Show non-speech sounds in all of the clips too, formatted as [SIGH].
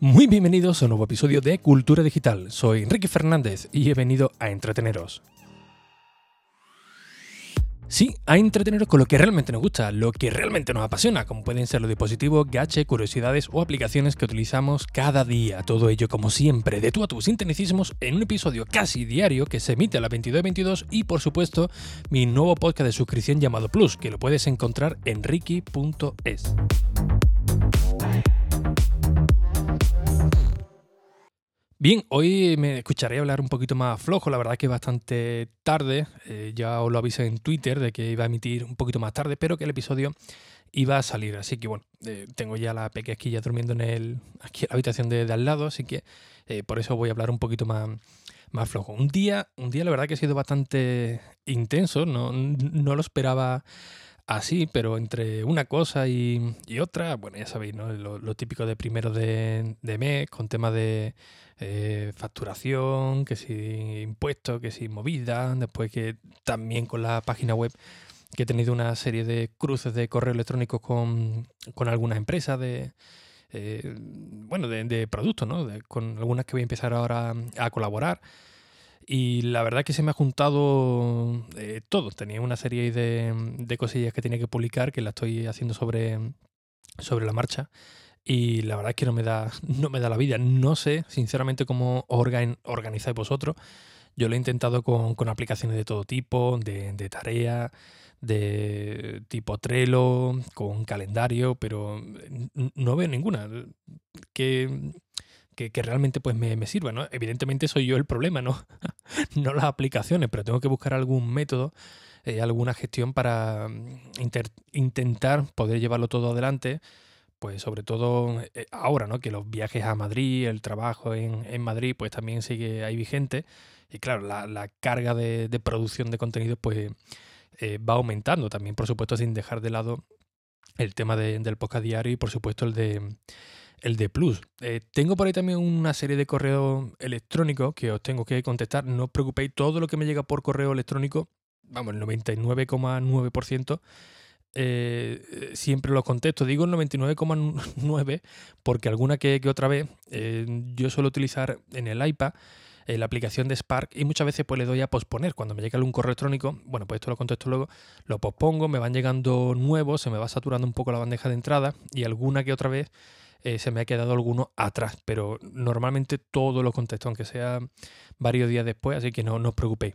Muy bienvenidos a un nuevo episodio de Cultura Digital. Soy Enrique Fernández y he venido a entreteneros. Sí, a entreteneros con lo que realmente nos gusta, lo que realmente nos apasiona, como pueden ser los dispositivos, gache, curiosidades o aplicaciones que utilizamos cada día. Todo ello, como siempre, de tú a tus sinteticismos en un episodio casi diario que se emite a las 22.22 y, por supuesto, mi nuevo podcast de suscripción llamado Plus, que lo puedes encontrar en ricky.es. Bien, hoy me escucharé hablar un poquito más flojo, la verdad que bastante tarde, eh, ya os lo avisé en Twitter de que iba a emitir un poquito más tarde, pero que el episodio iba a salir, así que bueno, eh, tengo ya la pequeña durmiendo en el, aquí en la habitación de, al lado, así que eh, por eso voy a hablar un poquito más, más flojo. Un día, un día la verdad que ha sido bastante intenso, no, no lo esperaba así, pero entre una cosa y, otra, bueno, ya sabéis, ¿no? Lo, típico de primero de, de mes, con temas de eh, facturación, que si impuestos, que si movida, después que también con la página web que he tenido una serie de cruces de correo electrónico con, con algunas empresas de, eh, bueno, de, productos, ¿no? con algunas que voy a empezar ahora a colaborar. Y la verdad que se me ha juntado eh, todo. Tenía una serie de, de, cosillas que tenía que publicar que la estoy haciendo sobre, sobre la marcha y la verdad es que no me da, [LAUGHS] no me da la vida. No sé, sinceramente, cómo organizáis vosotros. Yo lo he intentado con, aplicaciones de todo tipo, de, de tarea, de tipo Trello, con calendario, pero no veo ninguna que, que, realmente pues me, sirva. ¿no? Evidentemente soy yo el problema, ¿no? [LAUGHS] no las aplicaciones, pero tengo que buscar algún método, eh, alguna gestión para mm, intentar poder llevarlo todo adelante pues sobre todo eh, ahora, ¿no? Que los viajes a Madrid, el trabajo en, Madrid, pues también sigue ahí vigente. Y claro, la, carga de, producción de contenido, pues eh, va aumentando también, por supuesto, sin dejar de lado el tema del podcast diario y por supuesto el de el de Plus. Eh, tengo por ahí también una serie de correos electrónicos que os tengo que contestar. No os preocupéis, todo lo que me llega por correo electrónico, vamos, el 99,9% eh, siempre los contesto. Digo el 99,9 porque alguna que, otra vez eh, yo suelo utilizar en el iPad eh, la aplicación de Spark y muchas veces pues le doy a posponer. Cuando me llega un correo electrónico, bueno, pues esto lo contesto luego, lo pospongo, me van llegando nuevos, se me va saturando un poco la bandeja de entrada y alguna que otra vez se me ha quedado alguno atrás, pero normalmente todo lo contesto, aunque sea varios días después, así que no, no os preocupéis.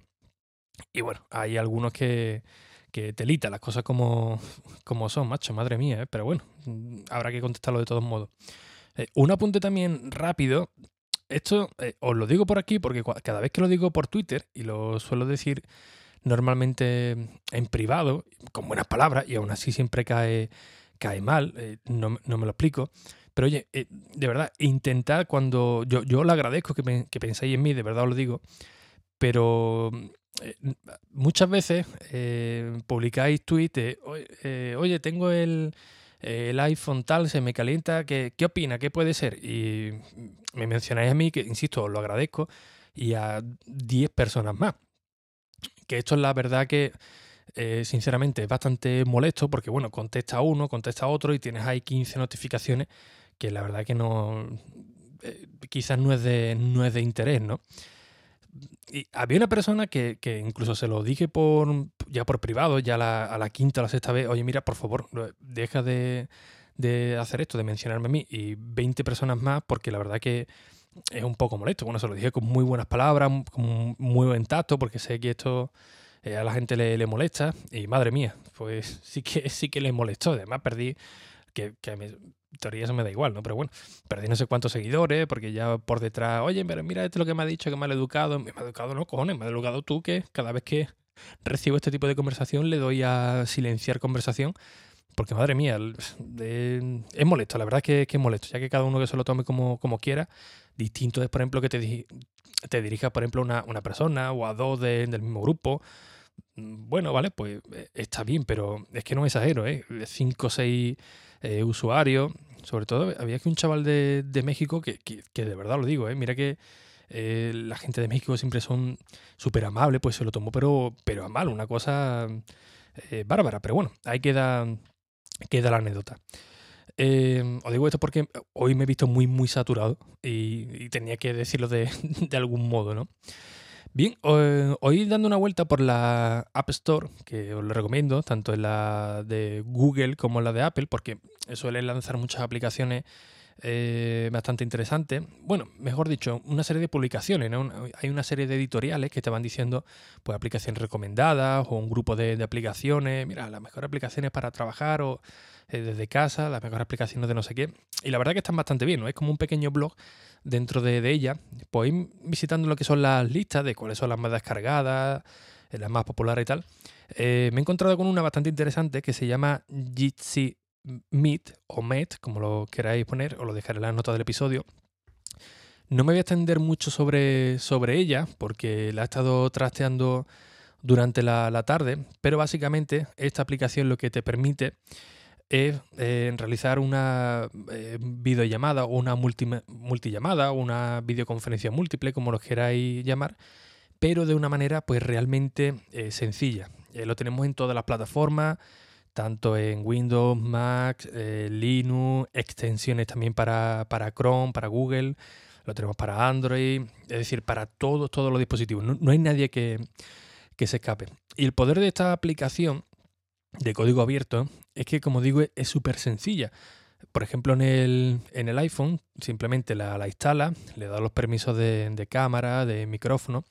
Y bueno, hay algunos que, que telita las cosas como, [LAUGHS] como son, macho, madre mía, ¿eh? pero bueno, mm, habrá que contestarlo de todos modos. Eh, un apunte también rápido. Esto eh, os lo digo por aquí porque cada vez que lo digo por Twitter, y lo suelo decir normalmente en privado, con buenas palabras, y aún así siempre cae, cae mal, no, me lo explico. Pero oye, de verdad, intentad cuando. Yo, yo le agradezco que, que pensáis en mí, de verdad os lo digo. Pero eh, muchas veces eh, publicáis tweets eh, oye, tengo el, iPhone tal, se me calienta, ¿qué, ¿qué opina? ¿Qué puede ser? Y me mencionáis a mí, que insisto, os lo agradezco, y a 10 personas más. Que esto es la verdad que, sinceramente, es bastante molesto porque, bueno, contesta uno, contesta otro y tienes ahí 15 notificaciones que la verdad que no, quizás no es de, no es de interés, ¿no? y había una persona que, incluso se lo dije por ya por privado, ya a la quinta o la sexta vez, oye, mira, por favor, deja de, hacer esto, de mencionarme a mí y 20 personas más, porque la verdad que es un poco molesto. Bueno, se lo dije con muy buenas palabras, con muy buen tacto, porque sé que esto eh, a la gente le, molesta. Y madre mía, pues sí que sí que le molestó. Además, perdí que, que me, teoría eso me da igual, ¿no? Pero bueno, perdí no sé cuántos seguidores, porque ya por detrás, oye, pero mira esto es lo que me ha dicho, que me ha educado. Me ha educado, no, cojones, me ha educado tú, que cada vez que recibo este tipo de conversación le doy a silenciar conversación. Porque madre mía, es molesto, la verdad es que, es molesto, ya que cada uno que se lo tome como, como quiera, distinto es, por ejemplo, que te, te dirija, por ejemplo, a una, persona o a dos del mismo grupo. Bueno, vale, pues eh, está bien, pero es que no exagero, ¿eh? Cinco o seis eh, usuarios. Sobre todo, había que un chaval de, México que, de verdad lo digo, ¿eh? mira que eh, la gente de México siempre son súper amables, pues se lo tomó, pero, pero a mal, una cosa bárbara. Pero bueno, ahí queda, queda la anécdota. Eh, os digo esto porque hoy me he visto muy, muy saturado y, tenía que decirlo de, [LAUGHS] de, algún modo, ¿no? Bien, hoy dando una vuelta por la App Store, que os lo recomiendo, tanto en la de Google como en la de Apple, porque suele lanzar muchas aplicaciones eh, bastante interesante. Bueno, mejor dicho, una serie de publicaciones. Hay una serie de editoriales que te van diciendo pues aplicaciones recomendadas o un grupo de, aplicaciones, mira, las mejores aplicaciones para trabajar o eh, desde casa, las mejores aplicaciones de no sé qué. Y la verdad que están bastante bien, ¿no? Es como un pequeño blog dentro de, ella. Pues ir visitando lo que son las listas de cuáles son las más descargadas, eh, las más populares y tal. me he encontrado con una bastante interesante que se llama Jitsi Meet o Met, como lo queráis poner, os lo dejaré en las notas del episodio. No me voy a extender mucho sobre, sobre ella porque la he estado trasteando durante la, tarde, pero básicamente esta aplicación lo que te permite es eh, realizar una eh, videollamada o una multi, multillamada o una videoconferencia múltiple, como lo queráis llamar, pero de una manera pues realmente eh, sencilla. lo tenemos en todas las plataformas, tanto en Windows, Mac, eh, Linux, extensiones también para, Chrome, para Google, lo tenemos para Android, es decir, para todos, todos los dispositivos. No, hay nadie que, se escape. Y el poder de esta aplicación de código abierto es que, como digo, es súper sencilla. Por ejemplo, en el, en el iPhone simplemente la, la instala, le da los permisos de, de cámara, de micrófono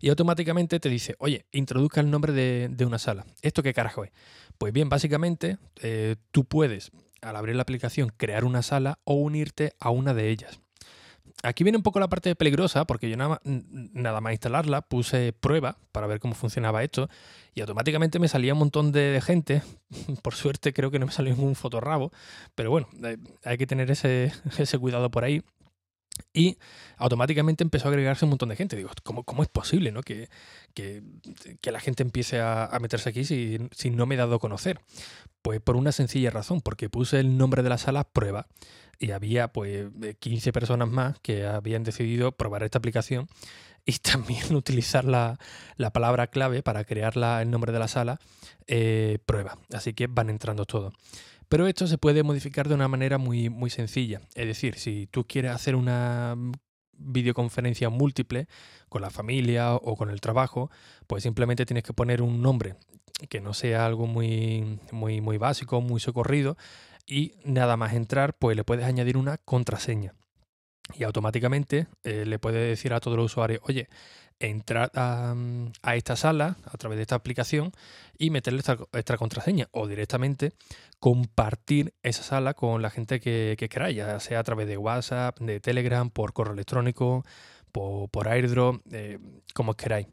y automáticamente te dice, oye, introduzca el nombre de, una sala. ¿Esto qué carajo es? Pues bien, básicamente eh, tú puedes, al abrir la aplicación, crear una sala o unirte a una de ellas. Aquí viene un poco la parte peligrosa porque yo nada más, nada más instalarla puse prueba para ver cómo funcionaba esto y automáticamente me salía un montón de gente. [LAUGHS] Por suerte creo que no me salió ningún fotorrabo, pero bueno, eh, hay que tener ese [LAUGHS] cuidado por ahí. Y automáticamente empezó a agregarse un montón de gente. Digo, ¿cómo, cómo es posible ¿no? que, que, la gente empiece a, meterse aquí si, si, no me he dado a conocer? Pues por una sencilla razón, porque puse el nombre de la sala prueba y había pues 15 personas más que habían decidido probar esta aplicación y [LAUGHS] también utilizar la, la palabra clave para crear la, el nombre de la sala eh, prueba. Así que van entrando todos. Pero esto se puede modificar de una manera muy, muy sencilla. Es decir, si tú quieres hacer una videoconferencia múltiple con la familia o con el trabajo, pues simplemente tienes que poner un nombre que no sea algo muy, muy, muy básico, muy socorrido, y nada más entrar, pues le puedes añadir una contraseña. Y automáticamente eh, le puedes decir a todos los usuarios, oye, entrar a, esta sala a través de esta aplicación y meterle esta, contraseña o directamente compartir esa sala con la gente que, que queráis, ya sea a través de WhatsApp, de Telegram, por correo electrónico, por, por AirDrop, eh, como queráis.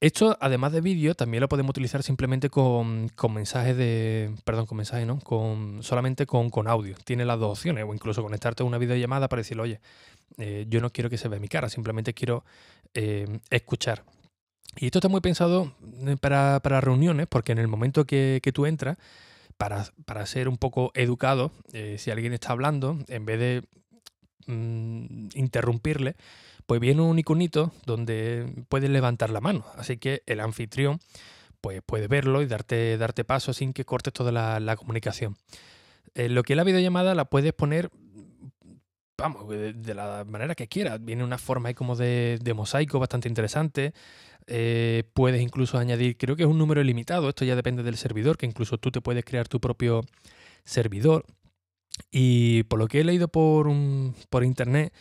Esto, además de vídeo, también lo podemos utilizar simplemente con, mensajes de. Perdón, con mensajes, ¿no? Con, solamente con, con, audio. Tiene las dos opciones. O incluso conectarte a una videollamada para decirle, oye, eh, yo no quiero que se vea mi cara, simplemente quiero eh, escuchar. Y esto está muy pensado eh, para, reuniones, porque en el momento que, tú entras, para, para, ser un poco educado, si alguien está hablando, en vez de mm, interrumpirle, pues viene un iconito donde puedes levantar la mano. Así que el anfitrión pues puede verlo y darte, darte paso sin que cortes toda la, comunicación. Eh, lo que es la videollamada la puedes poner, vamos, de, la manera que quieras. Viene una forma ahí como de, mosaico bastante interesante. Eh, puedes incluso añadir, creo que es un número ilimitado, esto ya depende del servidor, que incluso tú te puedes crear tu propio servidor. Y por lo que he leído por, por internet,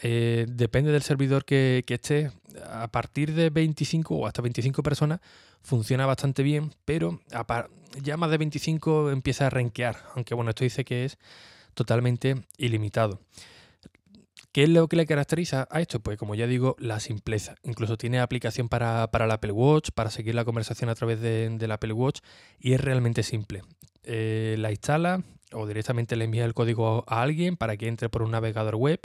eh, depende del servidor que, esté. A partir de 25 o hasta 25 personas funciona bastante bien, pero ya más de 25 empieza a renquear. Aunque bueno, esto dice que es totalmente ilimitado. ¿Qué es lo que le caracteriza a esto? Pues como ya digo, la simpleza. Incluso tiene aplicación para, para el Apple Watch, para seguir la conversación a través del de, Apple Watch y es realmente simple. Eh, la instala o directamente le envía el código a alguien para que entre por un navegador web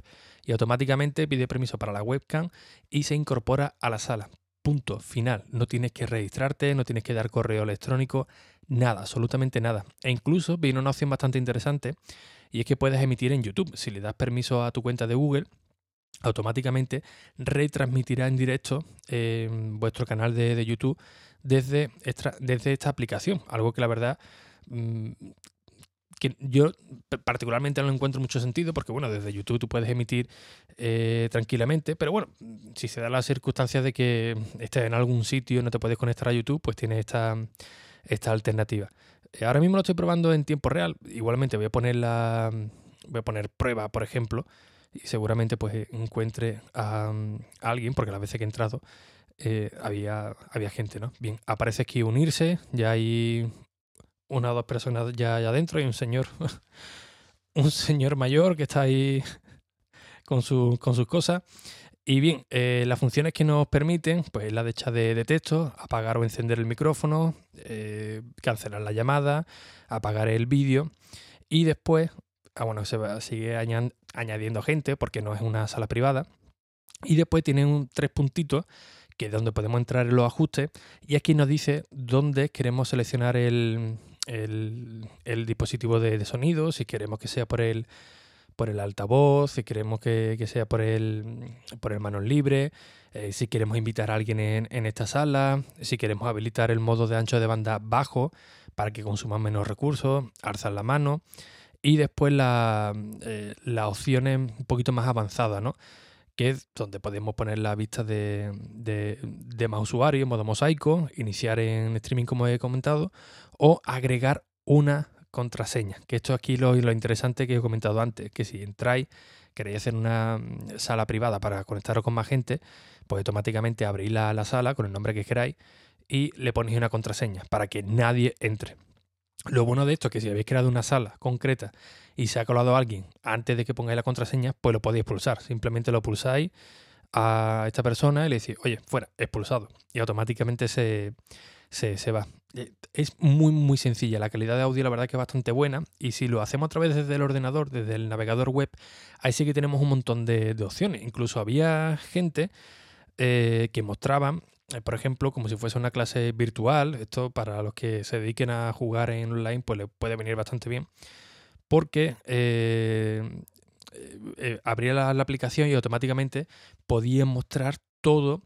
y automáticamente pide permiso para la webcam y se incorpora a la sala. Punto final. No tienes que registrarte, no tienes que dar correo electrónico, nada, absolutamente nada. E incluso viene una opción bastante interesante y es que puedes emitir en YouTube. Si le das permiso a tu cuenta de Google, automáticamente retransmitirá en directo en vuestro canal de, YouTube desde esta, desde esta aplicación. Algo que la verdad mm, que yo particularmente no encuentro mucho sentido, porque bueno, desde YouTube tú puedes emitir eh, tranquilamente, pero bueno, si se da la circunstancia de que estés en algún sitio y no te puedes conectar a YouTube, pues tienes esta, esta alternativa. Eh, ahora mismo lo estoy probando en tiempo real, igualmente voy a poner la voy a poner prueba, por ejemplo, y seguramente pues encuentre a, alguien, porque las veces que he entrado eh, había, había gente, ¿no? Bien, aparece aquí unirse, ya hay una o dos personas ya, allá adentro y un señor, [LAUGHS] un señor mayor que está ahí [LAUGHS] con, con sus cosas. Y bien, eh, las funciones que nos permiten, pues la de echar de, texto, apagar o encender el micrófono, eh, cancelar la llamada, apagar el vídeo y después, ah, bueno, se va, sigue añadiendo gente porque no es una sala privada. Y después tiene un, tres puntitos que es donde podemos entrar en los ajustes y aquí nos dice dónde queremos seleccionar el, el, dispositivo de, sonido, si queremos que sea por el, por el altavoz, si queremos que, sea por el, por el manos libre, eh, si queremos invitar a alguien en, esta sala, si queremos habilitar el modo de ancho de banda bajo para que consuma menos recursos, alzar la mano y después eh, las opciones un poquito más avanzadas, ¿no? que es donde podemos poner la vista de, de, más usuarios en modo mosaico, iniciar en streaming como he comentado, o agregar una contraseña. Que esto aquí lo, lo interesante que he comentado antes, que si entráis, queréis hacer una mm, sala privada para conectaros con más gente, pues automáticamente abrís la, la sala con el nombre que queráis y le ponéis una contraseña para que nadie entre. Lo bueno de esto es que si habéis creado una sala concreta y se ha colado alguien antes de que pongáis la contraseña, pues lo podéis pulsar. Simplemente lo pulsáis a esta persona y le decís, oye, fuera, expulsado. Y automáticamente se, se, va. Eh, es muy, muy sencilla. La calidad de audio, la verdad, que es bastante buena. Y si lo hacemos a través desde el ordenador, desde el navegador web, ahí sí que tenemos un montón de, opciones. Incluso había gente eh, que mostraba eh, por ejemplo, como si fuese una clase virtual. Esto para los que se dediquen a jugar en online, pues le puede venir bastante bien. Porque abría la, aplicación y automáticamente podía mostrar todo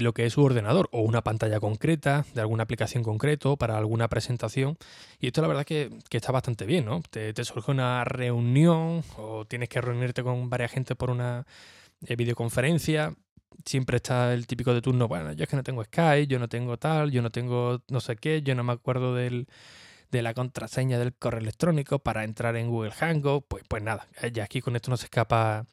lo que es su ordenador o una pantalla concreta de alguna aplicación concreto para alguna presentación. Y esto la verdad que, que está bastante bien, ¿no? Te, surge una reunión o tienes que reunirte con varias gente por una videoconferencia siempre está el típico de turno, bueno, yo es que no tengo Skype, yo no tengo tal, yo no tengo no sé qué, yo no me acuerdo del, de la contraseña del correo electrónico para entrar en Google Hangout, pues, pues nada, ya aquí con esto no se escapa,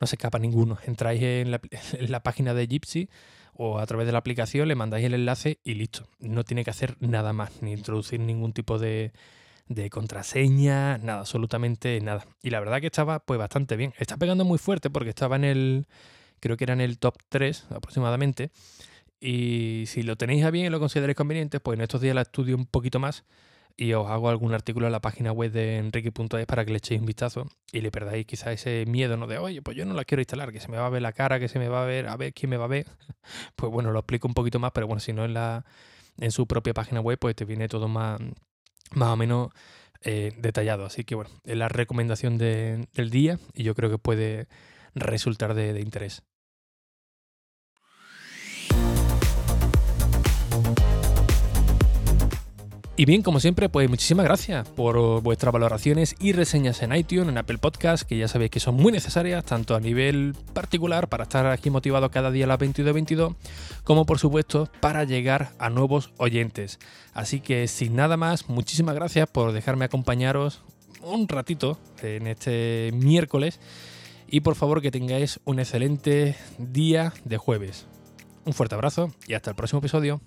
no se escapa ninguno. Entráis en la, [LAUGHS] página de Gypsy o a través de la aplicación, le mandáis el enlace y listo. No tiene que hacer nada más, ni introducir ningún tipo de, de contraseña, nada, absolutamente nada. Y la verdad que estaba pues bastante bien. Está pegando muy fuerte porque estaba en el creo que era en el top 3 aproximadamente. Y si lo tenéis a bien y lo consideráis conveniente, pues en estos días la estudio un poquito más y os hago algún artículo en la página web de enrique.es para que le echéis un vistazo y le perdáis quizá ese miedo, ¿no? De, oye, pues yo no la quiero instalar, que se me va a ver la cara, que se me va a ver, a ver quién me va a ver. [LAUGHS] Pues bueno, lo explico un poquito más, pero bueno, si no en, la, en su propia página web, pues te viene todo más, más o menos eh, detallado. Así que bueno, es la recomendación del día y yo creo que puede resultar de interés. Y bien, como siempre, pues muchísimas gracias por vuestras valoraciones y reseñas en iTunes, en Apple Podcast, que ya sabéis que son muy necesarias, tanto a nivel particular, para estar aquí motivado cada día a las 22.22, como por supuesto para llegar a nuevos oyentes. Así que sin nada más, muchísimas gracias por dejarme acompañaros un ratito en este miércoles y por favor que tengáis un excelente día de jueves. Un fuerte abrazo y hasta el próximo episodio.